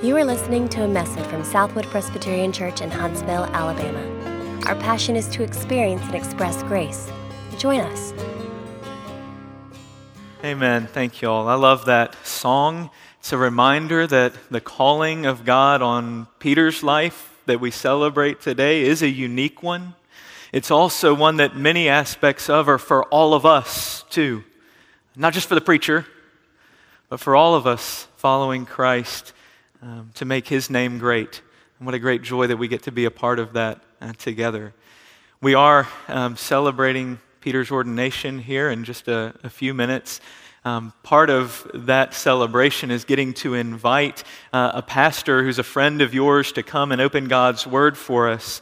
You are listening to a message from Southwood Presbyterian Church in Huntsville, Alabama. Our passion is to experience and express grace. Join us. Amen. Thank you all. I love that song. It's a reminder that the calling of God on Peter's life that we celebrate today is a unique one. It's also one that many aspects of are for all of us, too. Not just for the preacher, but for all of us following Christ um, to make his name great. And what a great joy that we get to be a part of that uh, together. We are um, celebrating Peter's ordination here in just a, a few minutes. Um, part of that celebration is getting to invite uh, a pastor who's a friend of yours to come and open God's Word for us.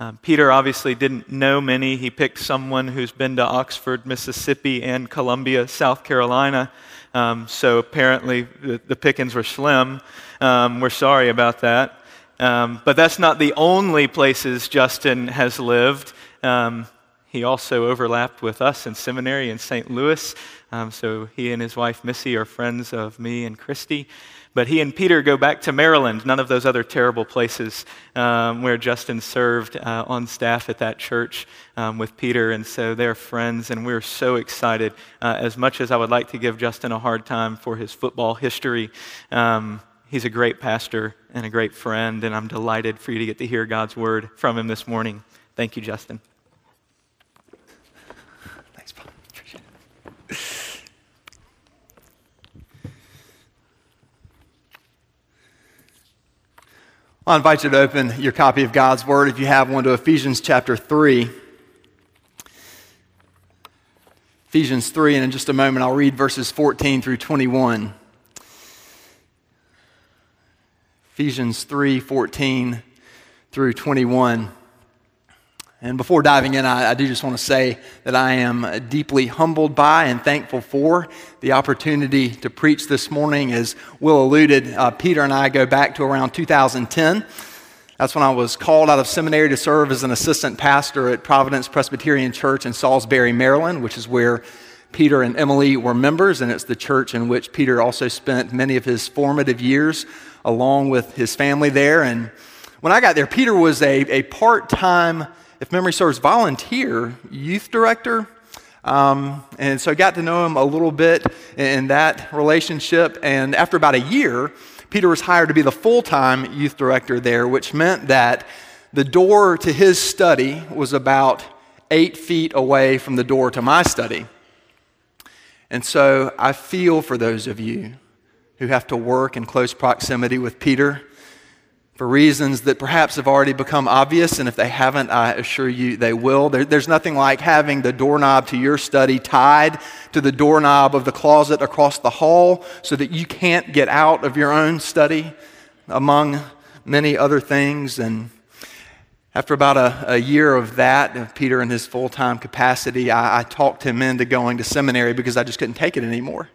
Um, Peter obviously didn't know many. He picked someone who's been to Oxford, Mississippi, and Columbia, South Carolina. Um, so apparently the, the, pickings were slim. Um, we're sorry about that. Um, but that's not the only places Justin has lived. Um, he also overlapped with us in seminary in St. Louis. Um, so he and his wife Missy are friends of me and Christy. But he and Peter go back to Maryland, none of those other terrible places um, where Justin served uh, on staff at that church um, with Peter. And so they're friends, and we're so excited. Uh, as much as I would like to give Justin a hard time for his football history, um, he's a great pastor and a great friend, and I'm delighted for you to get to hear God's word from him this morning. Thank you, Justin. Thanks, Paul. Appreciate it. I invite you to open your copy of God's Word, if you have one, to Ephesians chapter 3. Ephesians 3, and in just a moment I'll read verses 14 through 21. Ephesians 3 14 through 21. And before diving in, I, I, do just want to say that I am deeply humbled by and thankful for the opportunity to preach this morning. As Will alluded, uh, Peter and I go back to around 2010. That's when I was called out of seminary to serve as an assistant pastor at Providence Presbyterian Church in Salisbury, Maryland, which is where Peter and Emily were members, and it's the church in which Peter also spent many of his formative years along with his family there. And when I got there, Peter was a, a part time if memory serves, volunteer youth director. Um, and so I got to know him a little bit in that relationship. And after about a year, Peter was hired to be the full time youth director there, which meant that the door to his study was about eight feet away from the door to my study. And so I feel for those of you who have to work in close proximity with Peter for reasons that perhaps have already become obvious, and if they haven't, I assure you they will. There, there's nothing like having the doorknob to your study tied to the doorknob of the closet across the hall so that you can't get out of your own study, among many other things. And after about a, a year of that, of Peter in his full time capacity, I, I, talked him into going to seminary because I just couldn't take it anymore.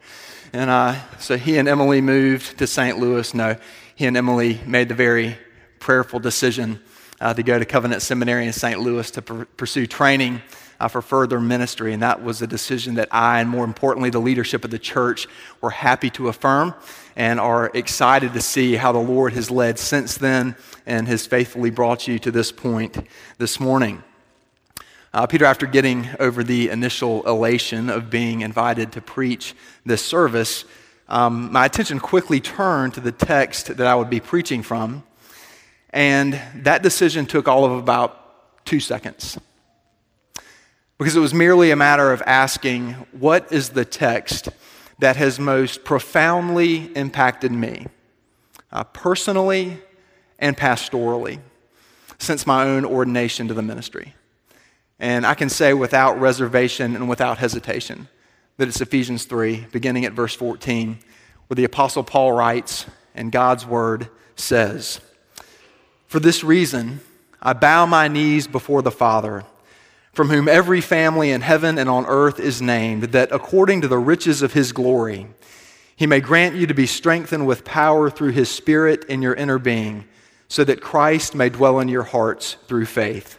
And uh, so he and Emily moved to St. Louis. No, he and Emily made the very prayerful decision uh, to go to Covenant Seminary in St. Louis to pr- pursue training uh, for further ministry. And that was a decision that I, and more importantly, the leadership of the church, were happy to affirm and are excited to see how the Lord has led since then and has faithfully brought you to this point this morning. Uh, Peter, after getting over the initial elation of being invited to preach this service, um, my attention quickly turned to the text that I would be preaching from, and that decision took all of about two seconds. Because it was merely a matter of asking, what is the text that has most profoundly impacted me, uh, personally and pastorally, since my own ordination to the ministry? And I can say without reservation and without hesitation that it's Ephesians 3, beginning at verse 14, where the Apostle Paul writes, and God's word says, For this reason, I bow my knees before the Father, from whom every family in heaven and on earth is named, that according to the riches of his glory, he may grant you to be strengthened with power through his Spirit in your inner being, so that Christ may dwell in your hearts through faith.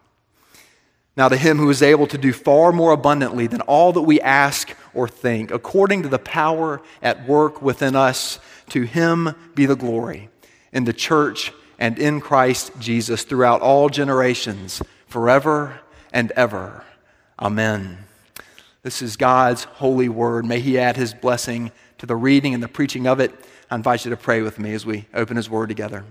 Now, to him who is able to do far more abundantly than all that we ask or think, according to the power at work within us, to him be the glory in the church and in Christ Jesus throughout all generations, forever and ever. Amen. This is God's holy word. May He add His blessing to the reading and the preaching of it. I invite you to pray with me as we open His word together.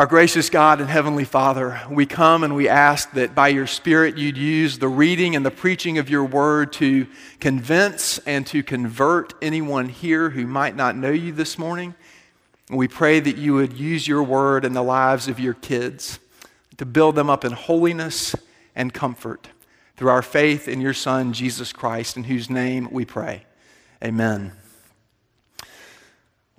Our gracious God and Heavenly Father, we come and we ask that by your Spirit you'd use the reading and the preaching of your word to convince and to convert anyone here who might not know you this morning. We pray that you would use your word in the lives of your kids to build them up in holiness and comfort through our faith in your Son, Jesus Christ, in whose name we pray. Amen.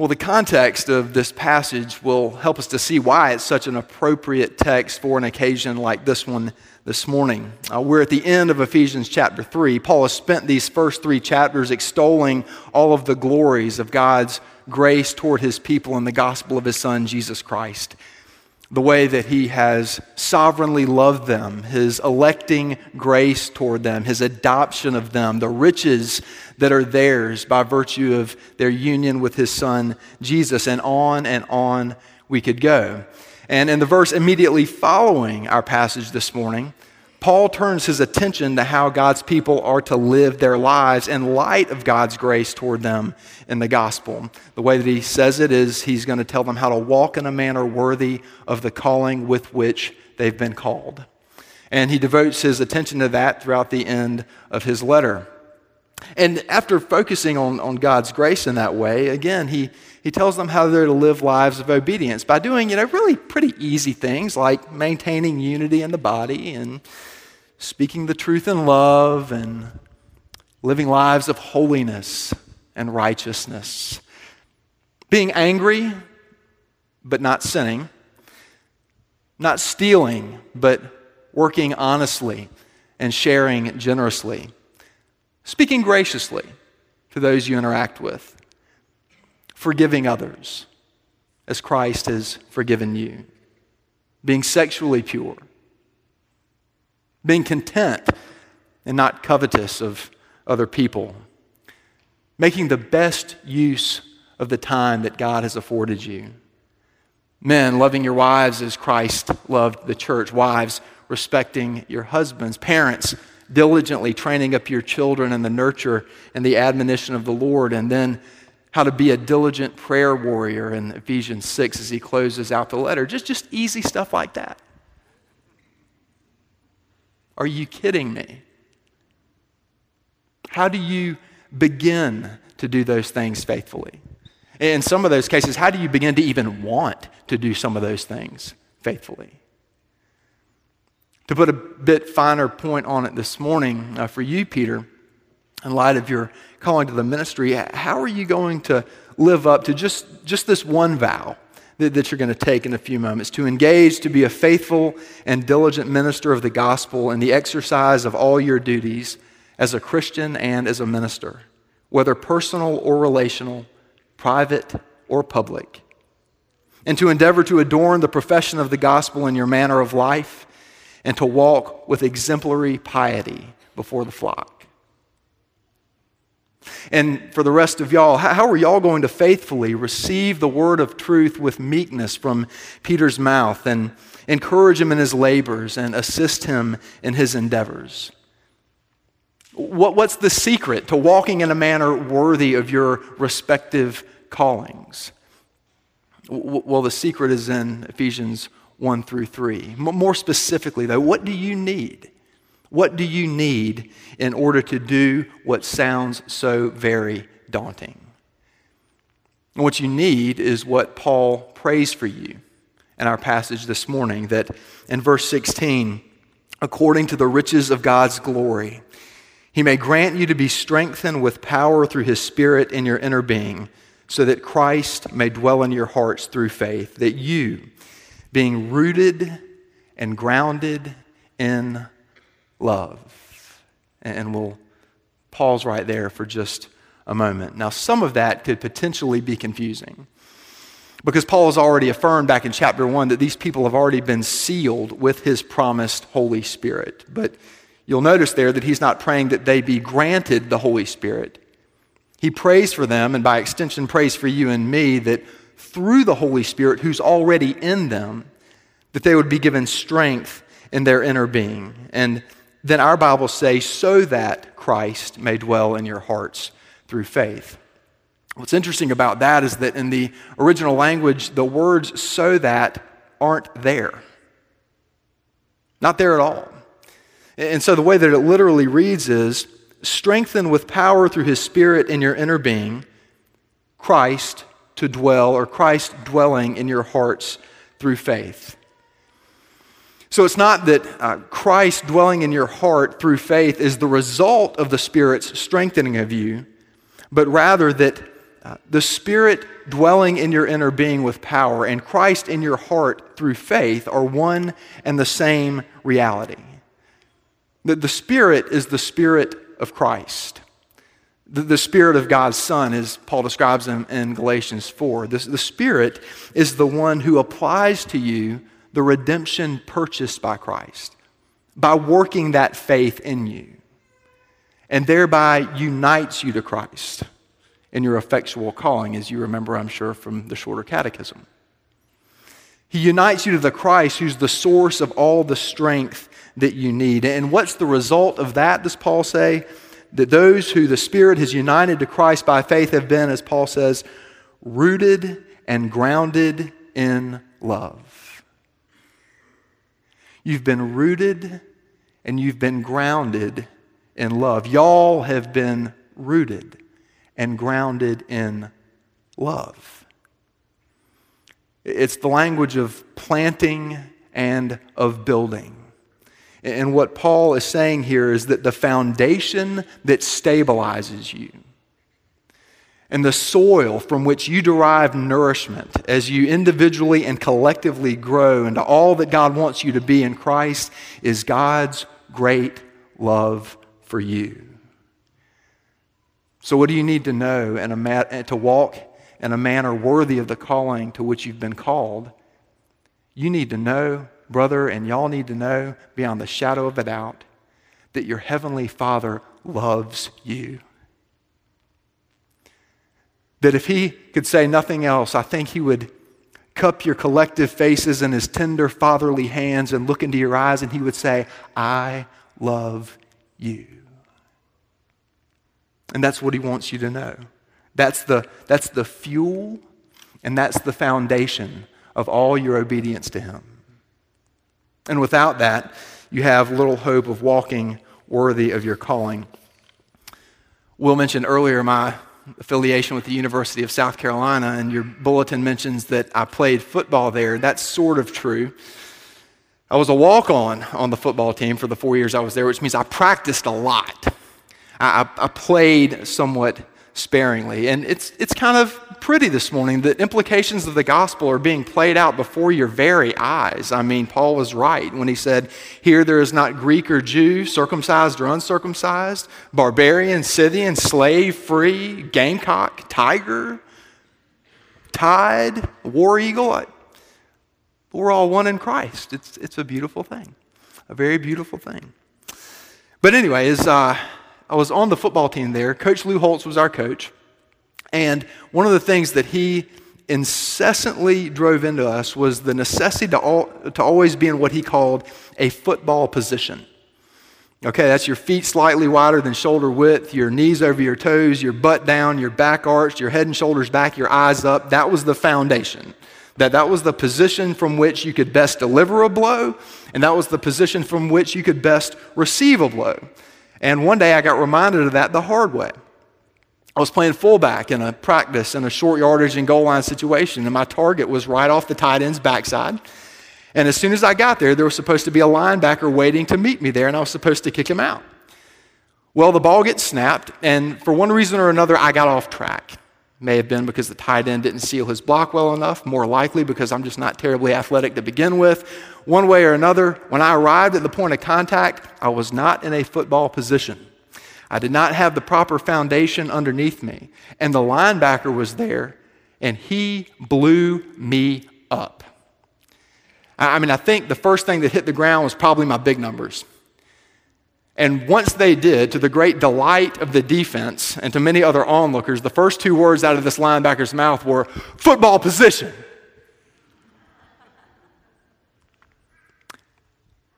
Well, the context of this passage will help us to see why it's such an appropriate text for an occasion like this one this morning. Uh, we're at the end of Ephesians chapter 3. Paul has spent these first three chapters extolling all of the glories of God's grace toward his people in the gospel of his Son, Jesus Christ the way that he has sovereignly loved them, his electing grace toward them, his adoption of them, the riches that are theirs by virtue of their union with his son Jesus, and on and on we could go. And in the verse immediately following our passage this morning, Paul turns his attention to how God's people are to live their lives in light of God's grace toward them in the gospel. The way that he says it is he's going to tell them how to walk in a manner worthy of the calling with which they've been called. And he devotes his attention to that throughout the end of his letter. And after focusing on, on God's grace in that way, again, he, he tells them how they're to live lives of obedience by doing, you know, really pretty easy things like maintaining unity in the body and speaking the truth in love and living lives of holiness and righteousness. Being angry, but not sinning. Not stealing, but working honestly and sharing generously. Speaking graciously to those you interact with. Forgiving others as Christ has forgiven you. Being sexually pure being content and not covetous of other people, making the best use of the time that God has afforded you. Men, loving your wives as Christ loved the church. Wives, respecting your husbands. Parents, diligently training up your children in the nurture and the admonition of the Lord. And then how to be a diligent prayer warrior in Ephesians 6 as he closes out the letter. Just, just easy stuff like that. Are you kidding me? How do you begin to do those things faithfully? In some of those cases, how do you begin to even want to do some of those things faithfully? To put a bit finer point on it this morning, uh, for you, Peter, in light of your calling to the ministry, how are you going to live up to just, just this one vow that, that you're going to take in a few moments to engage to be a faithful and diligent minister of the gospel in the exercise of all your duties as a Christian and as a minister, whether personal or relational, private or public. And to endeavor to adorn the profession of the gospel in your manner of life and to walk with exemplary piety before the flock. And for the rest of y'all, how are y'all going to faithfully receive the word of truth with meekness from Peter's mouth and encourage him in his labors and assist him in his endeavors? What, what's the secret to walking in a manner worthy of your respective callings? Well, the secret is in Ephesians 1 through 3. More specifically, though, what do you need? What do you need in order to do what sounds so very daunting? And what you need is what Paul prays for you in our passage this morning that in verse 16, according to the riches of God's glory, he may grant you to be strengthened with power through his Spirit in your inner being, so that Christ may dwell in your hearts through faith, that you, being rooted and grounded in love. And we'll pause right there for just a moment. Now, some of that could potentially be confusing because Paul has already affirmed back in chapter 1 that these people have already been sealed with his promised Holy Spirit. But you'll notice there that he's not praying that they be granted the Holy Spirit. He prays for them, and by extension, prays for you and me that through the Holy Spirit who's already in them, that they would be given strength in their inner being. And then our Bibles say, so that Christ may dwell in your hearts through faith. What's interesting about that is that in the original language, the words so that aren't there. Not there at all. And so the way that it literally reads is strengthen with power through his spirit in your inner being, Christ to dwell, or Christ dwelling in your hearts through faith. So it's not that uh, Christ dwelling in your heart through faith is the result of the Spirit's strengthening of you, but rather that uh, the Spirit dwelling in your inner being with power and Christ in your heart through faith are one and the same reality. That the Spirit is the Spirit of Christ. The, Spirit of God's Son, as Paul describes him in Galatians 4. The, the Spirit is the one who applies to you the redemption purchased by Christ by working that faith in you and thereby unites you to Christ in your effectual calling, as you remember, I'm sure, from the shorter catechism. He unites you to the Christ who's the source of all the strength that you need. And what's the result of that, does Paul say? That those who the Spirit has united to Christ by faith have been, as Paul says, rooted and grounded in love. You've been rooted and you've been grounded in love. Y'all have been rooted and grounded in love. It's the language of planting and of building. And what Paul is saying here is that the foundation that stabilizes you and the soil from which you derive nourishment as you individually and collectively grow into all that God wants you to be in Christ is God's great love for you. So, what do you need to know and ma- to walk in a manner worthy of the calling to which you've been called? You need to know, brother, and y'all need to know beyond the shadow of a doubt that your heavenly Father loves you that if he could say nothing else, I think he would cup your collective faces in his tender fatherly hands and look into your eyes and he would say, I love you. And that's what he wants you to know. That's the, that's the fuel and that's the foundation of all your obedience to him. And without that, you have little hope of walking worthy of your calling. Will mentioned earlier my affiliation with the University of South Carolina, and your bulletin mentions that I played football there. That's sort of true. I was a walk on on the football team for the four years I was there, which means I practiced a lot. I, I, played somewhat sparingly. And it's, it's kind of pretty this morning that implications of the gospel are being played out before your very eyes. I mean, Paul was right when he said, Here there is not Greek or Jew, circumcised or uncircumcised, barbarian, Scythian, slave, free, gamecock, tiger, tide, war eagle. We're all one in Christ. It's, it's a beautiful thing, a very beautiful thing. But, anyway, as uh, I was on the football team there, Coach Lou Holtz was our coach. And one of the things that he incessantly drove into us was the necessity to, all, to always be in what he called a football position. Okay, that's your feet slightly wider than shoulder width, your knees over your toes, your butt down, your back arched, your head and shoulders back, your eyes up. That was the foundation. That that was the position from which you could best deliver a blow, and that was the position from which you could best receive a blow. And one day I got reminded of that the hard way. I was playing fullback in a practice in a short yardage and goal line situation, and my target was right off the tight end's backside. And as soon as I got there, there was supposed to be a linebacker waiting to meet me there, and I was supposed to kick him out. Well, the ball gets snapped, and for one reason or another, I got off track. May have been because the tight end didn't seal his block well enough, more likely because I'm just not terribly athletic to begin with. One way or another, when I arrived at the point of contact, I was not in a football position. I did not have the proper foundation underneath me. And the linebacker was there, and he blew me up. I mean, I think the first thing that hit the ground was probably my big numbers. And once they did, to the great delight of the defense and to many other onlookers, the first two words out of this linebacker's mouth were football position.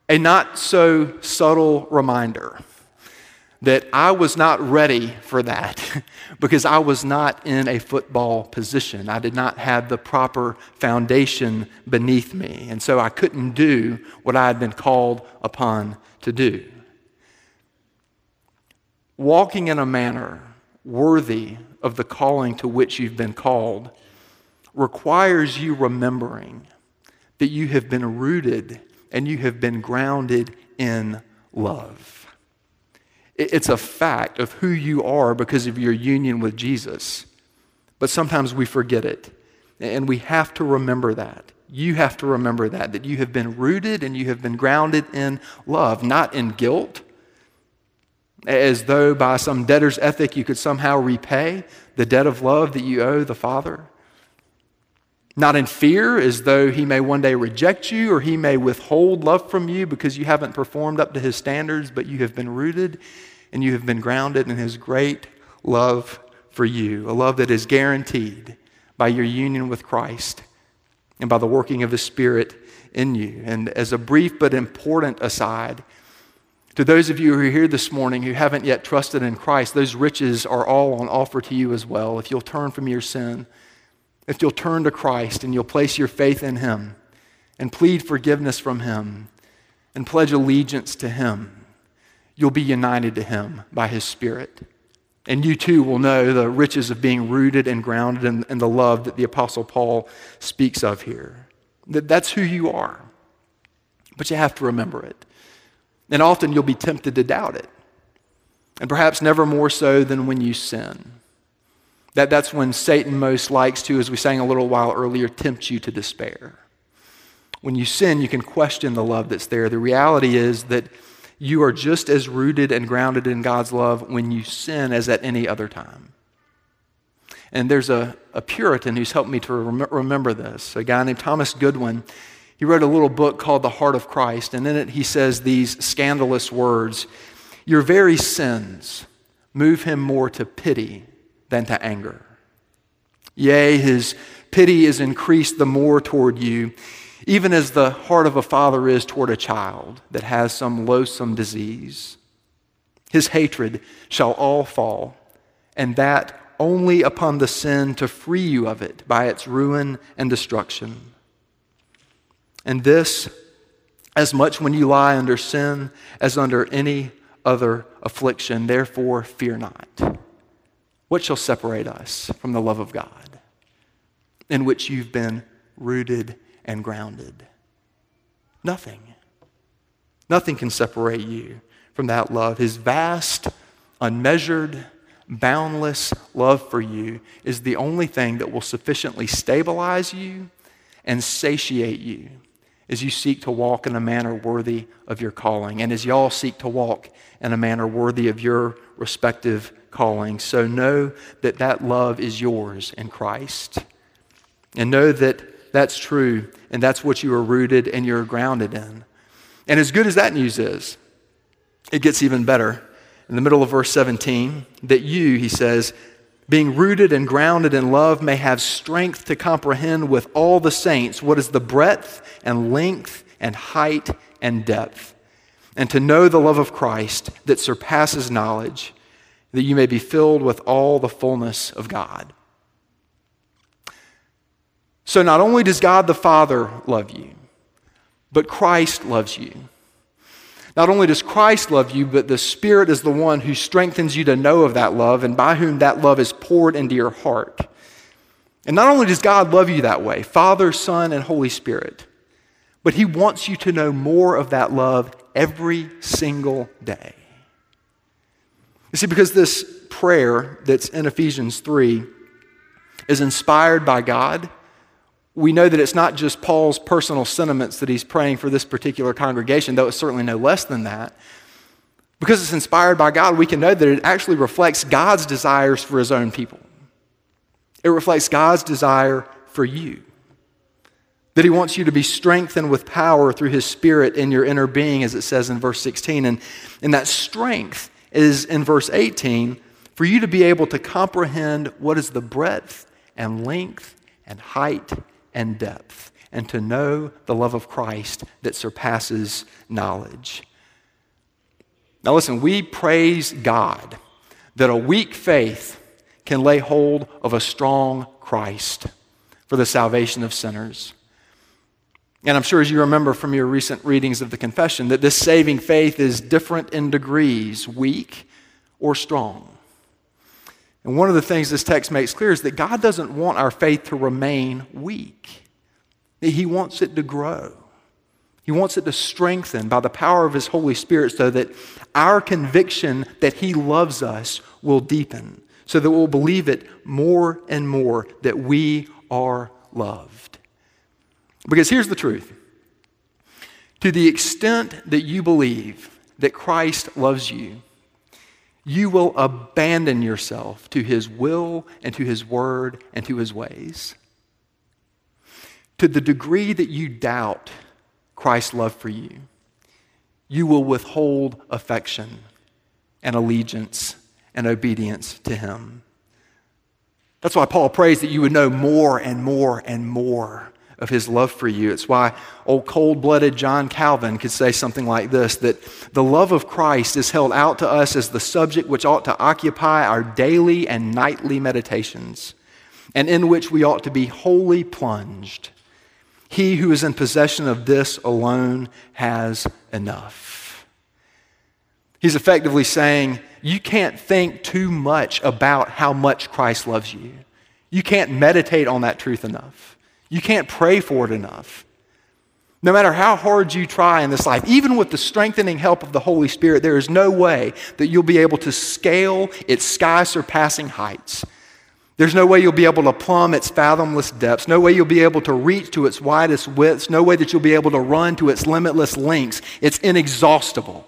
A not so subtle reminder that I was not ready for that because I was not in a football position. I did not have the proper foundation beneath me. And so I couldn't do what I had been called upon to do. Walking in a manner worthy of the calling to which you've been called requires you remembering that you have been rooted and you have been grounded in love. It's a fact of who you are because of your union with Jesus. But sometimes we forget it. And we have to remember that. You have to remember that, that you have been rooted and you have been grounded in love, not in guilt, as though by some debtor's ethic you could somehow repay the debt of love that you owe the Father. Not in fear, as though he may one day reject you or he may withhold love from you because you haven't performed up to his standards, but you have been rooted and you have been grounded in his great love for you, a love that is guaranteed by your union with Christ and by the working of the Spirit in you. And as a brief but important aside, to those of you who are here this morning who haven't yet trusted in Christ, those riches are all on offer to you as well. If you'll turn from your sin, if you'll turn to Christ and you'll place your faith in Him and plead forgiveness from Him and pledge allegiance to Him, you'll be united to Him by His Spirit. And you too will know the riches of being rooted and grounded in, in the love that the Apostle Paul speaks of here. That that's who you are. But you have to remember it. And often you'll be tempted to doubt it. And perhaps never more so than when you sin. That, that's when Satan most likes to, as we sang a little while earlier, tempt you to despair. When you sin, you can question the love that's there. The reality is that you are just as rooted and grounded in God's love when you sin as at any other time. And there's a, a Puritan who's helped me to rem- remember this, a guy named Thomas Goodwin. He wrote a little book called The Heart of Christ, and in it he says these scandalous words Your very sins move him more to pity than to anger. Yea, his pity is increased the more toward you, even as the heart of a father is toward a child that has some loathsome disease. His hatred shall all fall, and that only upon the sin to free you of it by its ruin and destruction. And this, as much when you lie under sin as under any other affliction. Therefore, fear not. What shall separate us from the love of God in which you've been rooted and grounded? Nothing. Nothing can separate you from that love. His vast, unmeasured, boundless love for you is the only thing that will sufficiently stabilize you and satiate you as you seek to walk in a manner worthy of your calling, and as y'all seek to walk in a manner worthy of your respective calling. So know that that love is yours in Christ. And know that that's true, and that's what you are rooted and you're grounded in. And as good as that news is, it gets even better. In the middle of verse 17, that you, he says, being rooted and grounded in love, may have strength to comprehend with all the saints what is the breadth and length and height and depth, and to know the love of Christ that surpasses knowledge, that you may be filled with all the fullness of God. So, not only does God the Father love you, but Christ loves you. Not only does Christ love you, but the Spirit is the one who strengthens you to know of that love and by whom that love is poured into your heart. And not only does God love you that way, Father, Son, and Holy Spirit, but He wants you to know more of that love every single day. You see, because this prayer that's in Ephesians 3 is inspired by God we know that it's not just Paul's personal sentiments that he's praying for this particular congregation, though it's certainly no less than that. Because it's inspired by God, we can know that it actually reflects God's desires for his own people. It reflects God's desire for you. That he wants you to be strengthened with power through his spirit in your inner being, as it says in verse 16. And, and that strength is in verse 18 for you to be able to comprehend what is the breadth and length and height and depth, and to know the love of Christ that surpasses knowledge. Now, listen, we praise God that a weak faith can lay hold of a strong Christ for the salvation of sinners. And I'm sure as you remember from your recent readings of the confession, that this saving faith is different in degrees, weak or strong. And one of the things this text makes clear is that God doesn't want our faith to remain weak, He wants it to grow. He wants it to strengthen by the power of His Holy Spirit so that our conviction that He loves us will deepen, so that we'll believe it more and more that we are loved. Because here's the truth to the extent that you believe that Christ loves you, you will abandon yourself to his will and to his word and to his ways. To the degree that you doubt Christ's love for you, you will withhold affection and allegiance and obedience to him. That's why Paul prays that you would know more and more and more of his love for you. It's why old cold blooded John Calvin could say something like this that the love of Christ is held out to us as the subject which ought to occupy our daily and nightly meditations, and in which we ought to be wholly plunged. He who is in possession of this alone has enough. He's effectively saying, You can't think too much about how much Christ loves you. You can't meditate on that truth enough. You can't pray for it enough. No matter how hard you try in this life, even with the strengthening help of the Holy Spirit, there is no way that you'll be able to scale its sky surpassing heights. There's no way you'll be able to plumb its fathomless depths. No way you'll be able to reach to its widest widths. No way that you'll be able to run to its limitless lengths. It's inexhaustible.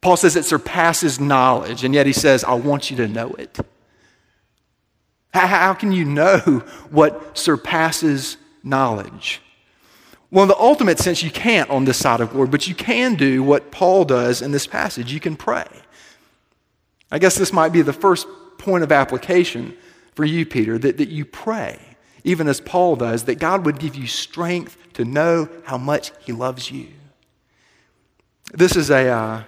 Paul says it surpasses knowledge, and yet he says, I want you to know it. How can you know what surpasses knowledge? Well, in the ultimate sense, you can't on this side of glory, but you can do what Paul does in this passage. You can pray. I guess this might be the first point of application for you, Peter, that, that you pray, even as Paul does, that God would give you strength to know how much he loves you. This is a, uh,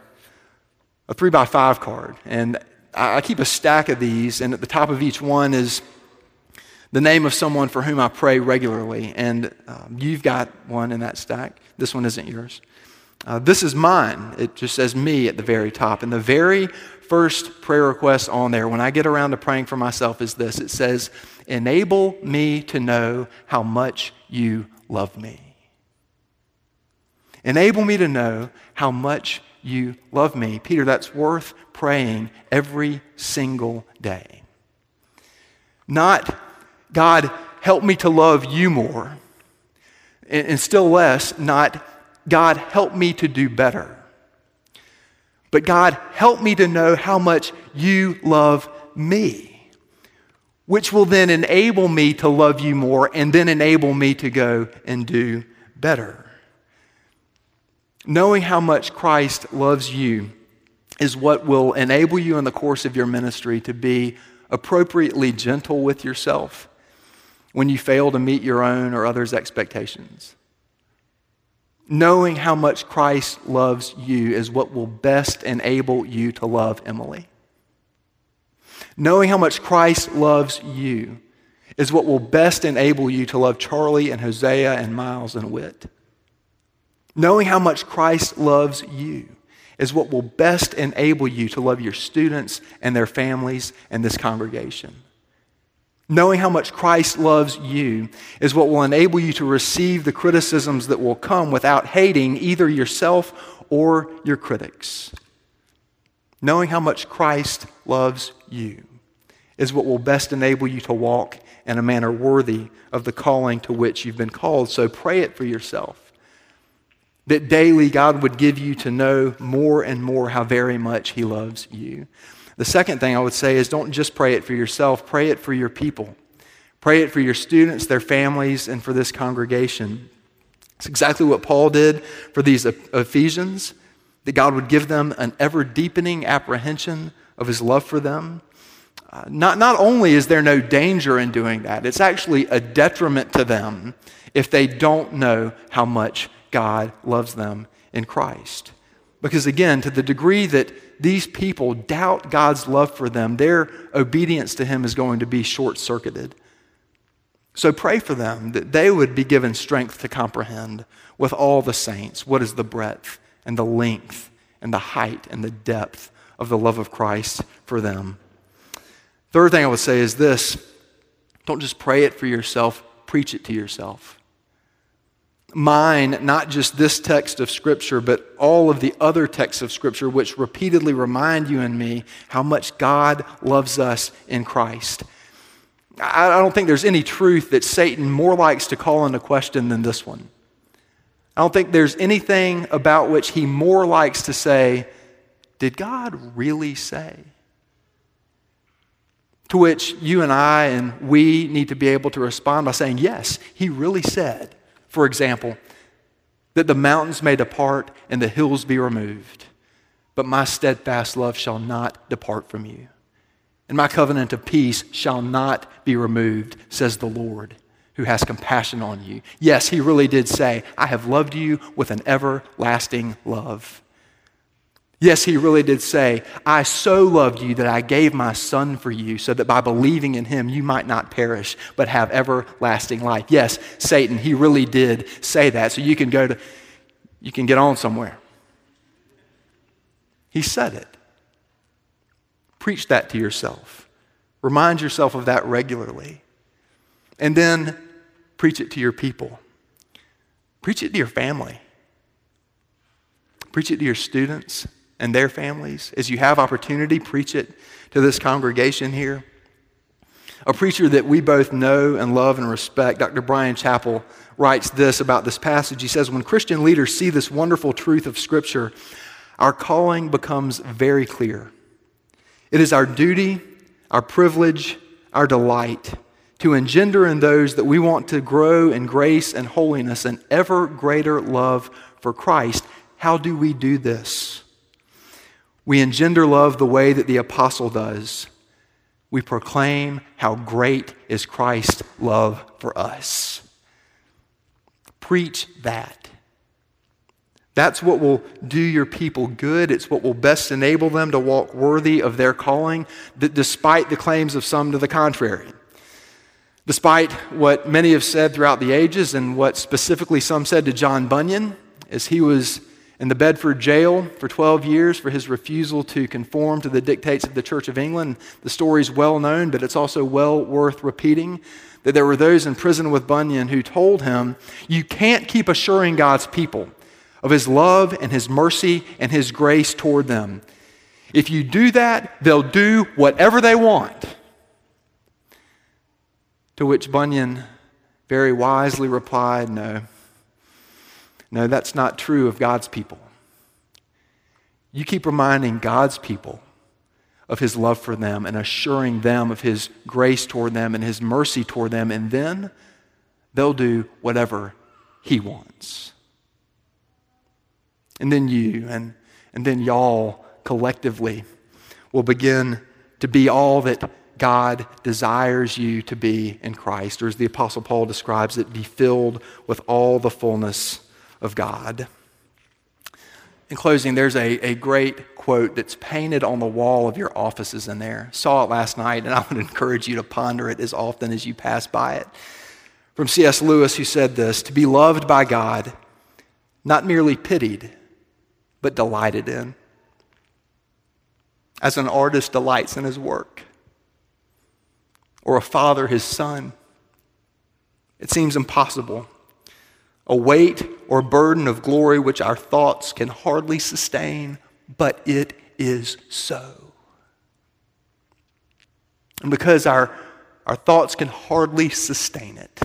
a three by five card, and I keep a stack of these, and at the top of each one is the name of someone for whom I pray regularly. And um, you've got one in that stack. This one isn't yours. Uh, this is mine. It just says me at the very top. And the very first prayer request on there, when I get around to praying for myself, is this it says, Enable me to know how much you love me. Enable me to know how much you love me. Peter, that's worth praying every single day. Not, God, help me to love you more. And, still less, not, God, help me to do better. But God, help me to know how much you love me, which will then enable me to love you more and then enable me to go and do better. Knowing how much Christ loves you is what will enable you in the course of your ministry to be appropriately gentle with yourself when you fail to meet your own or others' expectations. Knowing how much Christ loves you is what will best enable you to love Emily. Knowing how much Christ loves you is what will best enable you to love Charlie and Hosea and Miles and Whit. Knowing how much Christ loves you is what will best enable you to love your students and their families and this congregation. Knowing how much Christ loves you is what will enable you to receive the criticisms that will come without hating either yourself or your critics. Knowing how much Christ loves you is what will best enable you to walk in a manner worthy of the calling to which you've been called. So pray it for yourself. That daily God would give you to know more and more how very much He loves you. The second thing I would say is don't just pray it for yourself, pray it for your people. Pray it for your students, their families, and for this congregation. It's exactly what Paul did for these Ephesians, that God would give them an ever deepening apprehension of his love for them. Uh, not, not only is there no danger in doing that, it's actually a detriment to them if they don't know how much God loves them in Christ. Because again, to the degree that these people doubt God's love for them, their obedience to Him is going to be short circuited. So pray for them that they would be given strength to comprehend with all the saints what is the breadth and the length and the height and the depth of the love of Christ for them. Third thing I would say is this don't just pray it for yourself, preach it to yourself. Mine, not just this text of Scripture, but all of the other texts of Scripture, which repeatedly remind you and me how much God loves us in Christ. I don't think there's any truth that Satan more likes to call into question than this one. I don't think there's anything about which he more likes to say, Did God really say? To which you and I and we need to be able to respond by saying, Yes, he really said, for example, that the mountains may depart and the hills be removed, but my steadfast love shall not depart from you and my covenant of peace shall not be removed, says the Lord, who has compassion on you. Yes, he really did say, I have loved you with an everlasting love. Yes, he really did say, I so loved you that I gave my son for you, so that by believing in him you might not perish, but have everlasting life. Yes, Satan, he really did say that. So you can go to, you can get on somewhere. He said it. Preach that to yourself. Remind yourself of that regularly. And then preach it to your people. Preach it to your family. Preach it to your students and their families. As you have opportunity, preach it to this congregation here. A preacher that we both know and love and respect, Dr. Bryan Chapell, writes this about this passage. He says, When Christian leaders see this wonderful truth of Scripture, our calling becomes very clear. It is our duty, our privilege, our delight to engender in those that we want to grow in grace and holiness and ever greater love for Christ. How do we do this? We engender love the way that the apostle does. We proclaim how great is Christ's love for us. Preach that. That's what will do your people good. It's what will best enable them to walk worthy of their calling, despite the claims of some to the contrary. Despite what many have said throughout the ages, and what specifically some said to John Bunyan as he was in the Bedford jail for 12 years for his refusal to conform to the dictates of the Church of England. The story is well known, but it's also well worth repeating that there were those in prison with Bunyan who told him, You can't keep assuring God's people of his love and his mercy and his grace toward them. If you do that, they'll do whatever they want. To which Bunyan very wisely replied, No, no, that's not true of God's people. You keep reminding God's people of his love for them and assuring them of his grace toward them and his mercy toward them, and then they'll do whatever he wants and then you, and, and then y'all collectively will begin to be all that God desires you to be in Christ, or as the Apostle Paul describes it, be filled with all the fullness of God. In closing, there's a, a great quote that's painted on the wall of your offices in there. Saw it last night, and I would encourage you to ponder it as often as you pass by it. From C.S. Lewis, who said this To be loved by God, not merely pitied, but delighted in. As an artist delights in his work, or a father his son, it seems impossible. A weight or burden of glory which our thoughts can hardly sustain, but it is so. And because our, our thoughts can hardly sustain it,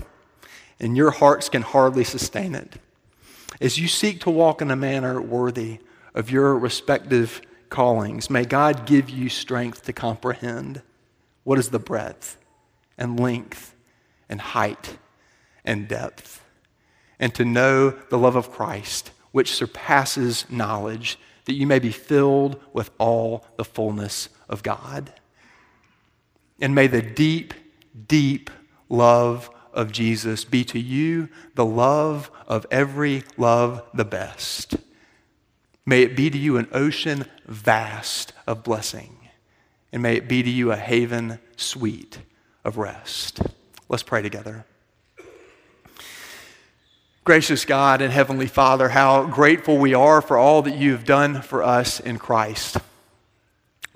and your hearts can hardly sustain it, As you seek to walk in a manner worthy of your respective callings, may God give you strength to comprehend what is the breadth and length and height and depth, and to know the love of Christ, which surpasses knowledge, that you may be filled with all the fullness of God. And may the deep, deep love of Jesus be to you the love of every love the best. May it be to you an ocean vast of blessing, and may it be to you a haven sweet of rest. Let's pray together. Gracious God and Heavenly Father, how grateful we are for all that you have done for us in Christ.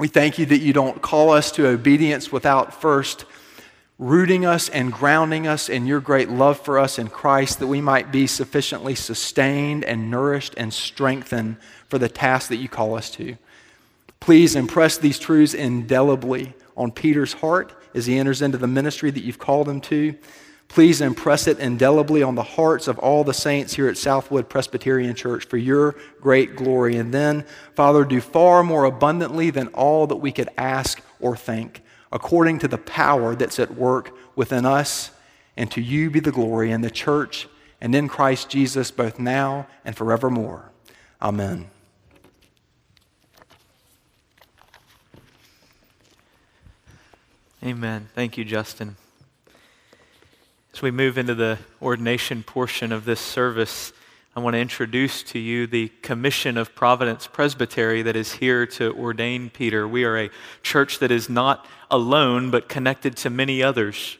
We thank you that you don't call us to obedience without first rooting us and grounding us in your great love for us in Christ, that we might be sufficiently sustained and nourished and strengthened for the task that you call us to. Please impress these truths indelibly on Peter's heart as he enters into the ministry that you've called him to. Please impress it indelibly on the hearts of all the saints here at Southwood Presbyterian Church for your great glory. And then, Father, do far more abundantly than all that we could ask or think, according to the power that's at work within us. And to you be the glory in the church and in Christ Jesus, both now and forevermore. Amen. Amen. Thank you, Justin. As we move into the ordination portion of this service, I want to introduce to you the Commission of Providence Presbytery that is here to ordain Peter. We are a church that is not alone, but connected to many others.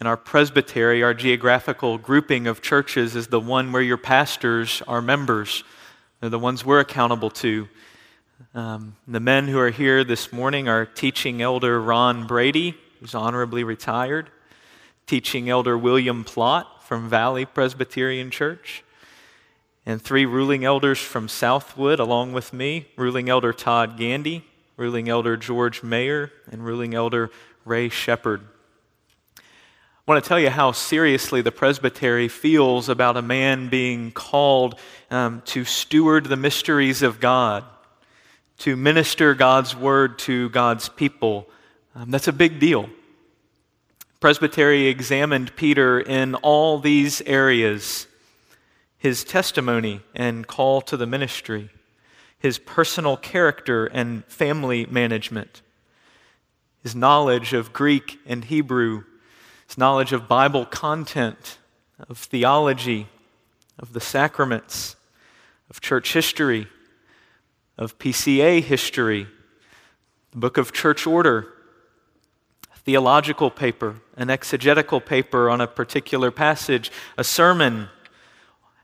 And our presbytery, our geographical grouping of churches, is the one where your pastors are members. They're the ones we're accountable to. Um, the men who are here this morning are teaching elder Ron Brady, who's honorably retired teaching elder William Plott from Valley Presbyterian Church, and three ruling elders from Southwood, along with me ruling elder Todd Gandy, ruling elder George Mayer, and ruling elder Ray Shepard. I want to tell you how seriously the presbytery feels about a man being called um, to steward the mysteries of God, to minister God's word to God's people. Um, that's a big deal. Presbytery examined Peter in all these areas his testimony and call to the ministry, his personal character and family management, his knowledge of Greek and Hebrew, his knowledge of Bible content, of theology, of the sacraments, of church history, of PCA history, the book of church order theological paper, an exegetical paper on a particular passage, a sermon.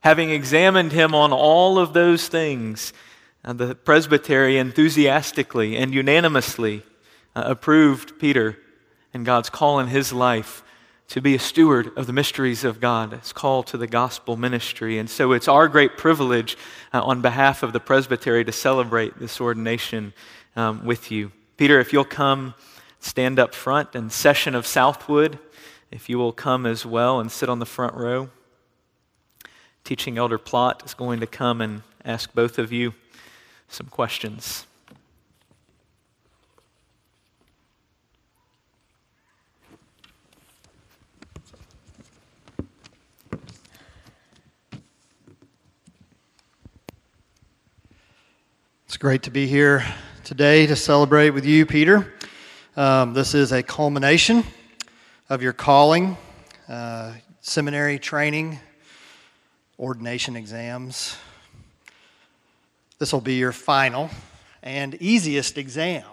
Having examined him on all of those things, uh, the presbytery enthusiastically and unanimously uh, approved Peter and God's call in his life to be a steward of the mysteries of God. It's called to the gospel ministry. And so it's our great privilege uh, on behalf of the presbytery to celebrate this ordination um, with you. Peter, if you'll come stand up front and session of Southwood, if you will come as well and sit on the front row. Teaching Elder Plott is going to come and ask both of you some questions. It's great to be here today to celebrate with you, Peter. Um, this is a culmination of your calling, uh, seminary training, ordination exams. This will be your final and easiest exam.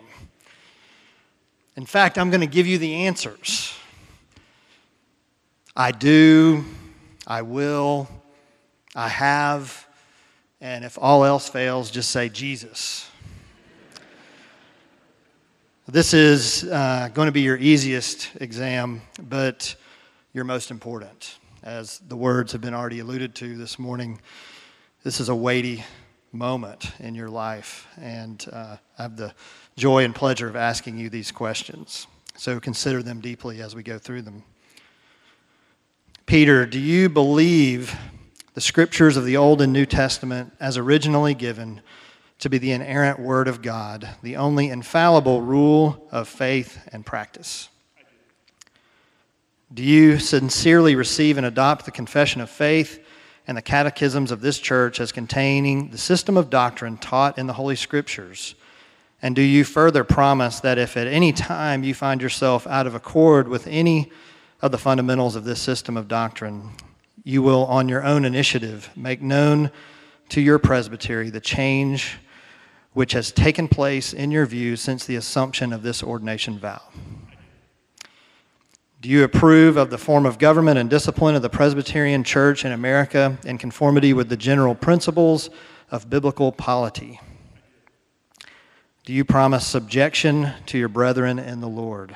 In fact, I'm going to give you the answers. I do, I will, I have, and if all else fails, just say Jesus. This is uh, going to be your easiest exam, but your most important. As the words have been already alluded to this morning, this is a weighty moment in your life, and uh, I have the joy and pleasure of asking you these questions. So consider them deeply as we go through them. Peter, do you believe the scriptures of the Old and New Testament as originally given to be the inerrant Word of God, the only infallible rule of faith and practice? Do you sincerely receive and adopt the confession of faith and the catechisms of this church as containing the system of doctrine taught in the Holy Scriptures? And do you further promise that if at any time you find yourself out of accord with any of the fundamentals of this system of doctrine, you will, on your own initiative, make known to your presbytery the change which has taken place in your view since the assumption of this ordination vow? Do you approve of the form of government and discipline of the Presbyterian Church in America in conformity with the general principles of biblical polity? Do you promise subjection to your brethren in the Lord?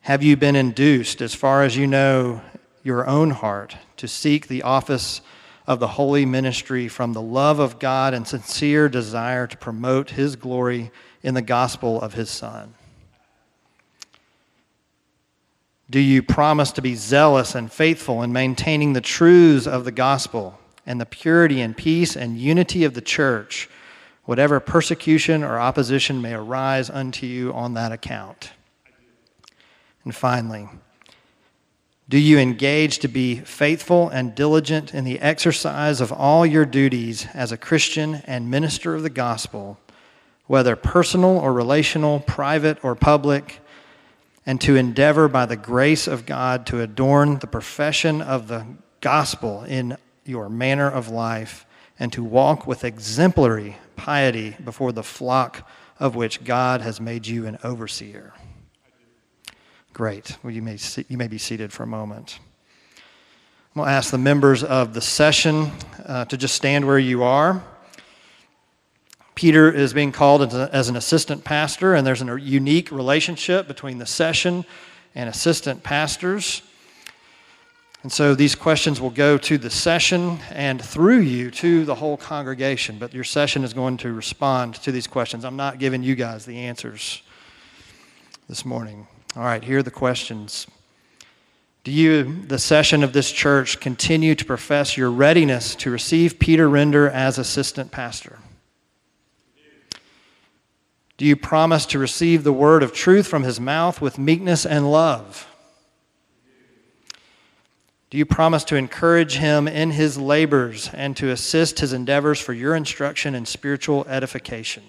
Have you been induced, as far as you know your own heart, to seek the office of the holy ministry from the love of God and sincere desire to promote His glory in the gospel of His Son? Do you promise to be zealous and faithful in maintaining the truths of the gospel and the purity and peace and unity of the church, whatever persecution or opposition may arise unto you on that account? And finally, do you engage to be faithful and diligent in the exercise of all your duties as a Christian and minister of the gospel, whether personal or relational, private or public? and to endeavor by the grace of God to adorn the profession of the gospel in your manner of life, and to walk with exemplary piety before the flock of which God has made you an overseer. Great. Well, you may, you may be seated for a moment. I'm going to ask the members of the session uh, to just stand where you are. Peter is being called as, a, as an assistant pastor, and there's a unique relationship between the session and assistant pastors. And so these questions will go to the session and through you to the whole congregation. But your session is going to respond to these questions. I'm not giving you guys the answers this morning. All right, here are the questions. Do you, the session of this church, continue to profess your readiness to receive Peter Render as assistant pastor? Do you promise to receive the word of truth from his mouth with meekness and love? Do you promise to encourage him in his labors and to assist his endeavors for your instruction and spiritual edification?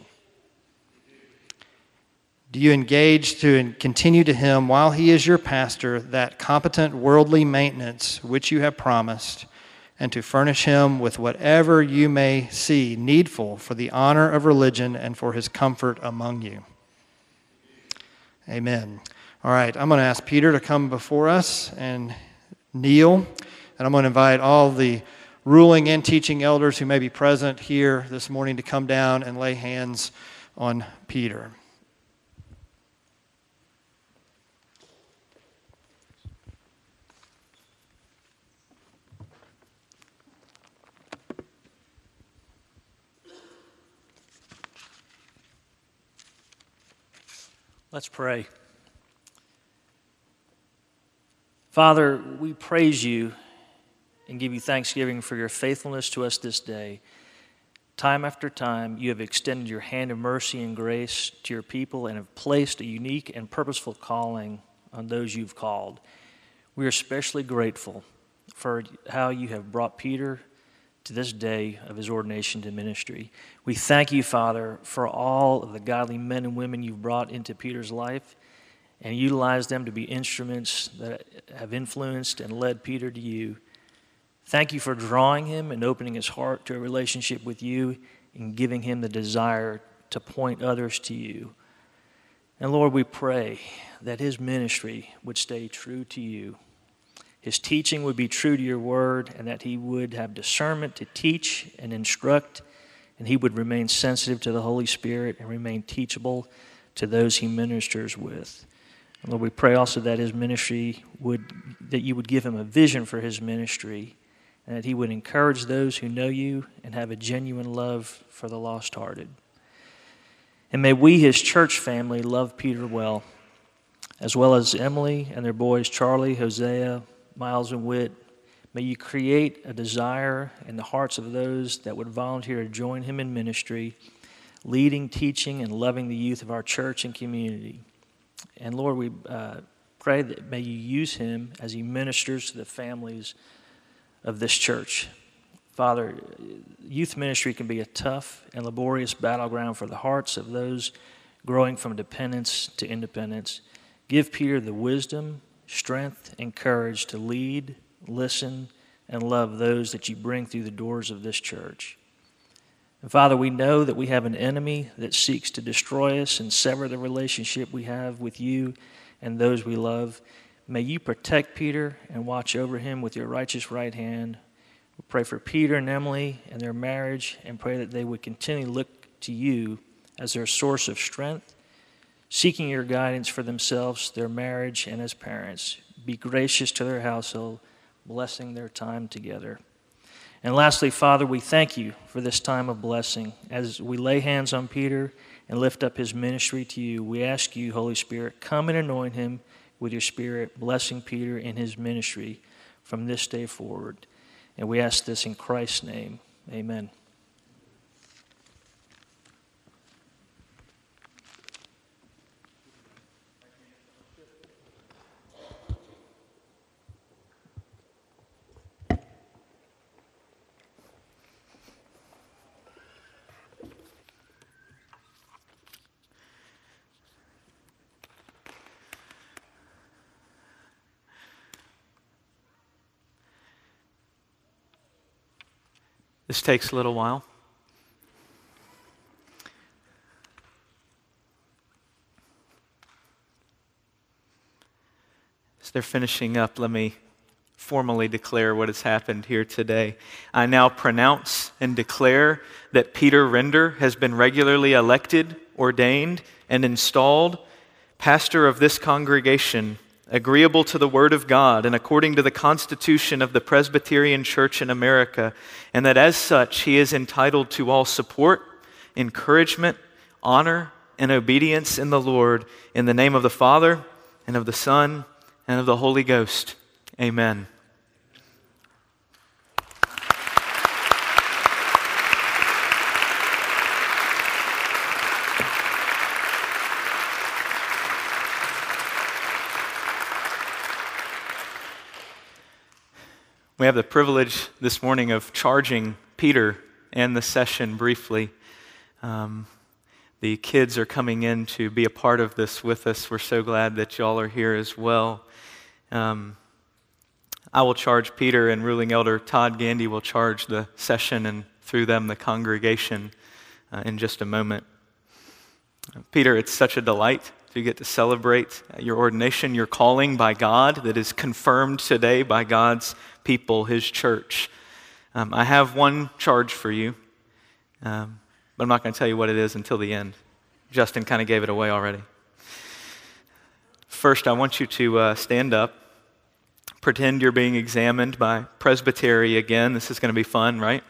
Do you engage to continue to him while he is your pastor that competent worldly maintenance which you have promised? and to furnish him with whatever you may see needful for the honor of religion and for his comfort among you. Amen. All right, I'm going to ask Peter to come before us and kneel, and I'm going to invite all the ruling and teaching elders who may be present here this morning to come down and lay hands on Peter. Let's pray. Father, we praise you and give you thanksgiving for your faithfulness to us this day. Time after time, you have extended your hand of mercy and grace to your people and have placed a unique and purposeful calling on those you've called. We are especially grateful for how you have brought Peter to this day of his ordination to ministry. We thank you, Father, for all of the godly men and women you've brought into Peter's life and utilized them to be instruments that have influenced and led Peter to you. Thank you for drawing him and opening his heart to a relationship with you and giving him the desire to point others to you. And Lord, we pray that his ministry would stay true to you his teaching would be true to your word, and that he would have discernment to teach and instruct, and he would remain sensitive to the Holy Spirit and remain teachable to those he ministers with. And Lord, we pray also that his ministry would, that you would give him a vision for his ministry, and that he would encourage those who know you and have a genuine love for the lost hearted. And may we, his church family, love Peter well, as well as Emily and their boys, Charlie, Hosea, Miles and Witt, May you create a desire in the hearts of those that would volunteer to join him in ministry, leading, teaching, and loving the youth of our church and community. And Lord, we uh, pray that may you use him as he ministers to the families of this church. Father, youth ministry can be a tough and laborious battleground for the hearts of those growing from dependence to independence. Give Peter the wisdom, strength, and courage to lead, listen, and love those that you bring through the doors of this church. And Father, we know that we have an enemy that seeks to destroy us and sever the relationship we have with you and those we love. May you protect Peter and watch over him with your righteous right hand. We pray for Peter and Emily and their marriage and pray that they would continue to look to you as their source of strength, seeking your guidance for themselves, their marriage, and as parents. Be gracious to their household, blessing their time together. And lastly, Father, we thank you for this time of blessing. As we lay hands on Peter and lift up his ministry to you, we ask you, Holy Spirit, come and anoint him with your Spirit, blessing Peter in his ministry from this day forward. And we ask this in Christ's name. Amen. This takes a little while. As they're finishing up, let me formally declare what has happened here today. I now pronounce and declare that Peter Render has been regularly elected, ordained, and installed pastor of this congregation agreeable to the Word of God and according to the Constitution of the Presbyterian Church in America, and that as such he is entitled to all support, encouragement, honor, and obedience in the Lord, in the name of the Father, and of the Son, and of the Holy Ghost. Amen. We have the privilege this morning of charging Peter and the session briefly. Um, the kids are coming in to be a part of this with us. We're so glad that y'all are here as well. Um, I will charge Peter, and ruling elder Todd Gandy will charge the session and through them the congregation uh, in just a moment. Peter, it's such a delight to get to celebrate your ordination, your calling by God that is confirmed today by God's people, His church. Um, I have one charge for you, um, but I'm not going to tell you what it is until the end. Justin kind of gave it away already. First, I want you to uh, stand up, pretend you're being examined by Presbytery again. This is going to be fun, right?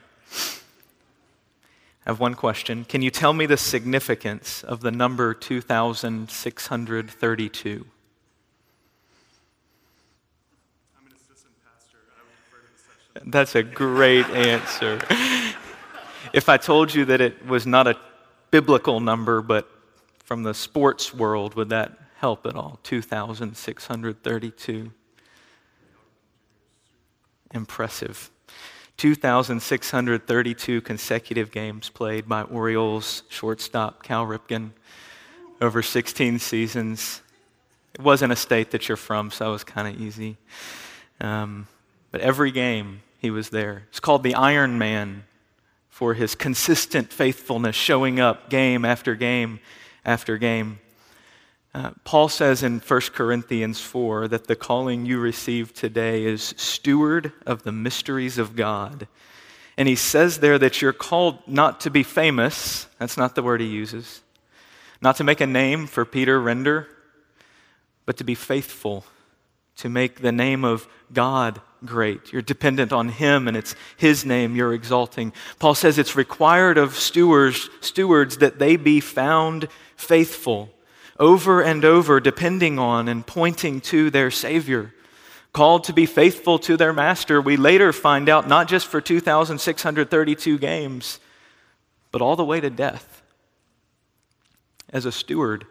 I have one question. Can you tell me the significance of the number 2,632? That's a great answer. if I told you that it was not a biblical number, but from the sports world, would that help at all? 2,632. Impressive. 2,632 consecutive games played by Orioles shortstop Cal Ripken over 16 seasons. It wasn't a state that you're from, so it was kind of easy. Um, but every game he was there. It's called the Iron Man for his consistent faithfulness, showing up game after game after game. Uh, Paul says in 1 Corinthians 4 that the calling you receive today is steward of the mysteries of God. And he says there that you're called not to be famous, that's not the word he uses, not to make a name for Peter Render, but to be faithful, to make the name of God great. You're dependent on him and it's his name you're exalting. Paul says it's required of stewards, stewards that they be found faithful over and over, depending on and pointing to their Savior. called to be faithful to their master. We later find out not just for 2,632 games, but all the way to death. As a steward,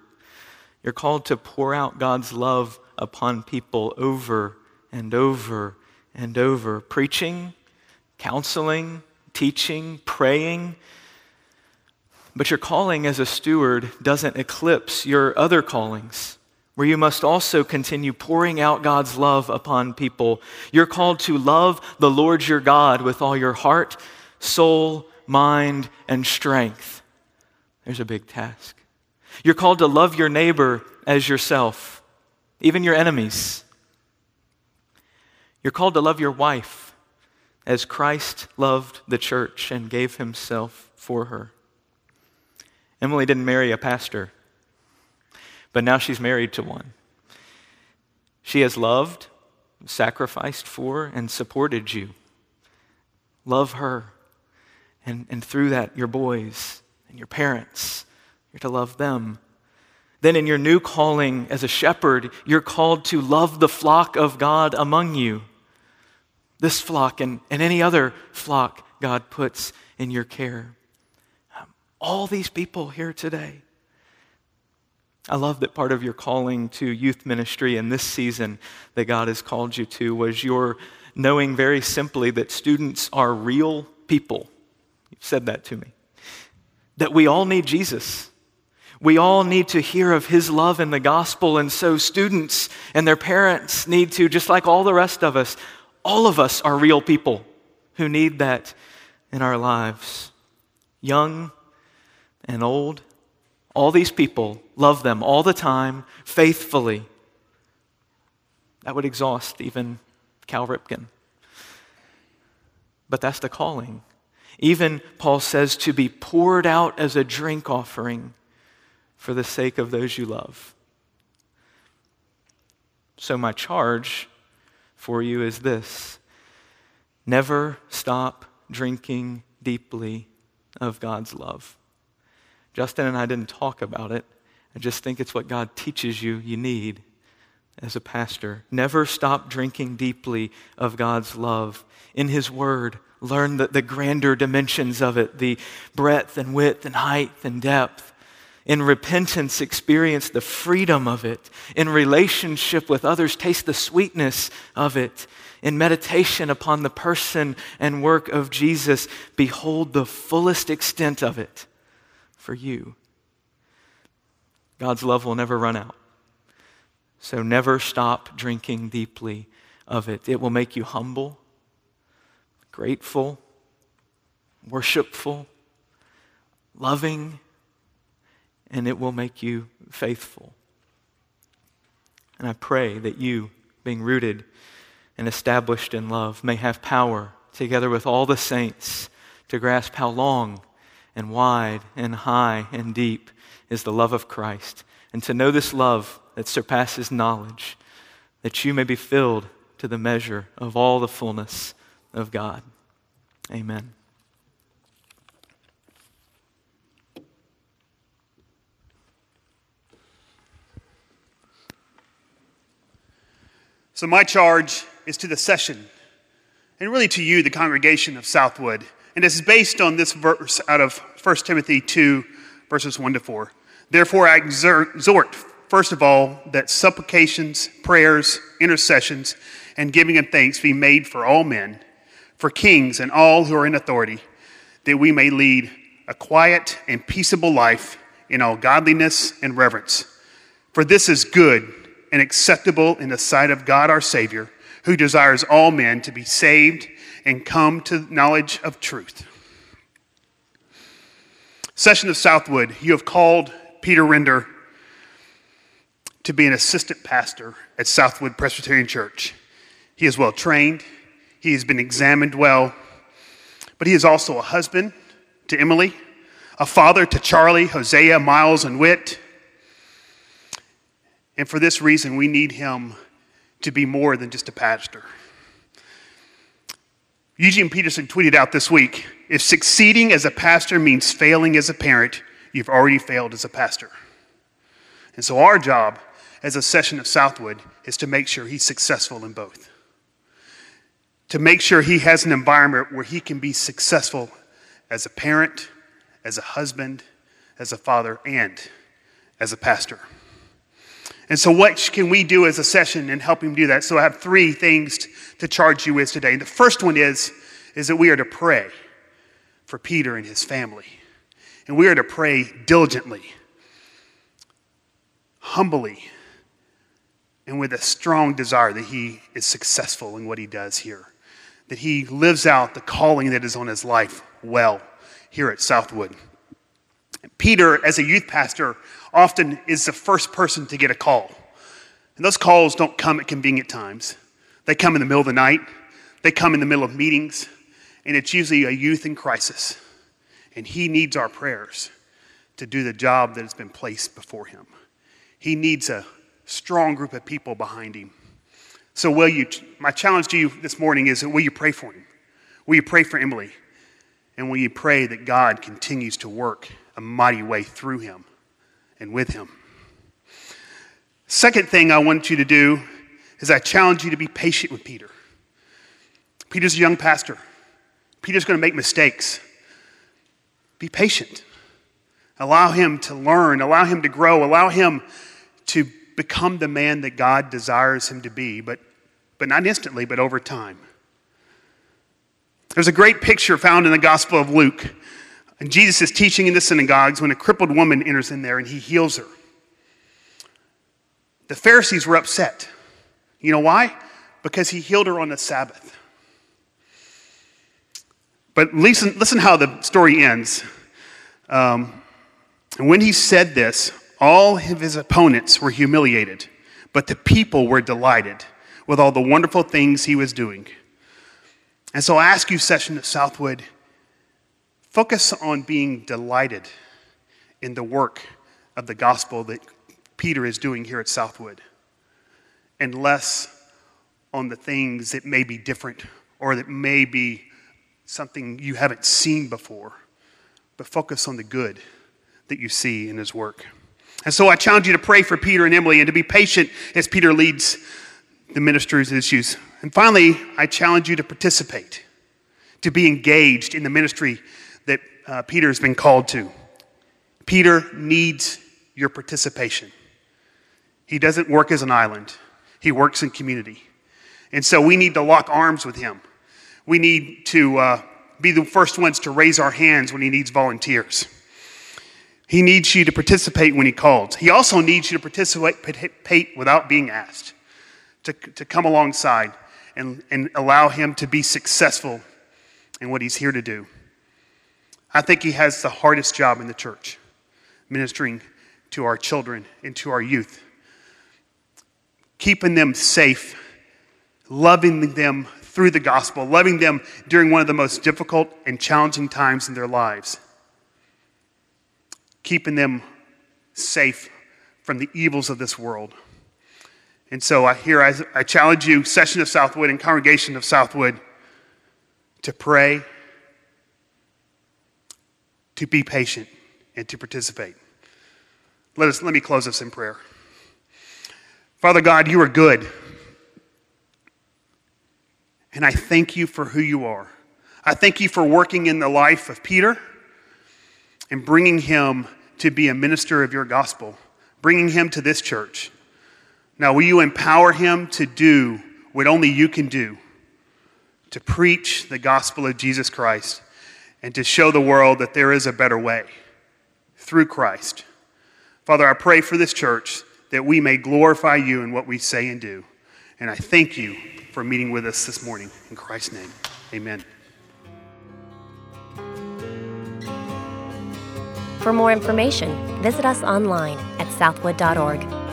you're called to pour out God's love upon people over and over and over, preaching, counseling, teaching, praying. But your calling as a steward doesn't eclipse your other callings, where you must also continue pouring out God's love upon people. You're called to love the Lord your God with all your heart, soul, mind, and strength. There's a big task. You're called to love your neighbor as yourself, even your enemies. You're called to love your wife as Christ loved the church and gave himself for her. Emily didn't marry a pastor, but now she's married to one. She has loved, sacrificed for, and supported you. Love her. And, and through that, your boys and your parents. You're to love them. Then, in your new calling as a shepherd, you're called to love the flock of God among you. This flock and, and any other flock God puts in your care. All these people here today. I love that part of your calling to youth ministry in this season that God has called you to was your knowing very simply that students are real people. You've said that to me. That we all need Jesus. We all need to hear of his love in the gospel, and so students and their parents need to, just like all the rest of us, all of us are real people who need that in our lives. Young and old, all these people love them all the time, faithfully. That would exhaust even Cal Ripken. But that's the calling. Even Paul says to be poured out as a drink offering for the sake of those you love. So, my charge for you is this never stop drinking deeply of God's love. Justin and I didn't talk about it. I just think it's what God teaches you you need as a pastor. Never stop drinking deeply of God's love. In His Word, learn the, the grander dimensions of it, the breadth and width and height and depth. In repentance, experience the freedom of it. In relationship with others, taste the sweetness of it. In meditation upon the person and work of Jesus, behold the fullest extent of it for you. God's love will never run out. So never stop drinking deeply of it. It will make you humble, grateful, worshipful, loving and it will make you faithful. And I pray that you, being rooted and established in love, may have power, together with all the saints, to grasp how long and wide and high and deep is the love of Christ, and to know this love that surpasses knowledge, that you may be filled to the measure of all the fullness of God. Amen. So, my charge is to the session, and really to you, the congregation of Southwood. And this is based on this verse out of 1 Timothy 2, verses 1 to 4. Therefore, I exhort, first of all, that supplications, prayers, intercessions, and giving of thanks be made for all men, for kings and all who are in authority, that we may lead a quiet and peaceable life in all godliness and reverence. For this is good and acceptable in the sight of God our Savior, who desires all men to be saved and come to knowledge of truth. Session of Southwood, you have called Peter Render to be an assistant pastor at Southwood Presbyterian Church. He is well trained, he has been examined well, but he is also a husband to Emily, a father to Charlie, Hosea, Miles, and Whit and for this reason, we need him to be more than just a pastor. Eugene Peterson tweeted out this week if succeeding as a pastor means failing as a parent, you've already failed as a pastor. And so, our job as a session of Southwood is to make sure he's successful in both. to make sure he has an environment where he can be successful as a parent, as a husband, as a father, and as a pastor. And so, what can we do as a session in helping do that? So, I have three things to charge you with today. The first one is, is that we are to pray for Peter and his family. And we are to pray diligently, humbly, and with a strong desire that he is successful in what he does here, that he lives out the calling that is on his life well here at Southwood. Peter, as a youth pastor, often is the first person to get a call. And those calls don't come at convenient times. They come in the middle of the night, they come in the middle of meetings, and it's usually a youth in crisis. And he needs our prayers to do the job that has been placed before him. He needs a strong group of people behind him. So, will you, my challenge to you this morning is will you pray for him? Will you pray for Emily? And will you pray that God continues to work a mighty way through him and with him? Second thing I want you to do is I challenge you to be patient with Peter. Peter's a young pastor. Peter's going to make mistakes. Be patient. Allow him to learn, allow him to grow, allow him to become the man that God desires him to be, but, but not instantly, but over time. There's a great picture found in the Gospel of Luke. And Jesus is teaching in the synagogues when a crippled woman enters in there and he heals her. The Pharisees were upset. You know why? Because he healed her on the Sabbath. But listen, listen how the story ends. Um, and when he said this, all of his opponents were humiliated, but the people were delighted with all the wonderful things he was doing. And so I ask you, session at Southwood, focus on being delighted in the work of the gospel that Peter is doing here at Southwood, and less on the things that may be different or that may be something you haven't seen before, but focus on the good that you see in his work. And so I challenge you to pray for Peter and Emily and to be patient as Peter leads the minister's issues. And finally, I challenge you to participate, to be engaged in the ministry that uh, Peter has been called to. Peter needs your participation. He doesn't work as an island, he works in community. And so we need to lock arms with him we need to uh, be the first ones to raise our hands when he needs volunteers. He needs you to participate when he calls. He also needs you to participate without being asked, to, to come alongside and, and allow him to be successful in what he's here to do. I think he has the hardest job in the church, ministering to our children and to our youth, keeping them safe, loving them through the gospel, loving them during one of the most difficult and challenging times in their lives, keeping them safe from the evils of this world. And so I here I, I challenge you, session of Southwood and congregation of Southwood, to pray, to be patient, and to participate. Let us let me close us in prayer. Father God, you are good. And I thank you for who you are. I thank you for working in the life of Peter and bringing him to be a minister of your gospel, bringing him to this church. Now, will you empower him to do what only you can do to preach the gospel of Jesus Christ and to show the world that there is a better way through Christ? Father, I pray for this church that we may glorify you in what we say and do. And I thank you for meeting with us this morning. In Christ's name, amen. For more information, visit us online at southwood.org.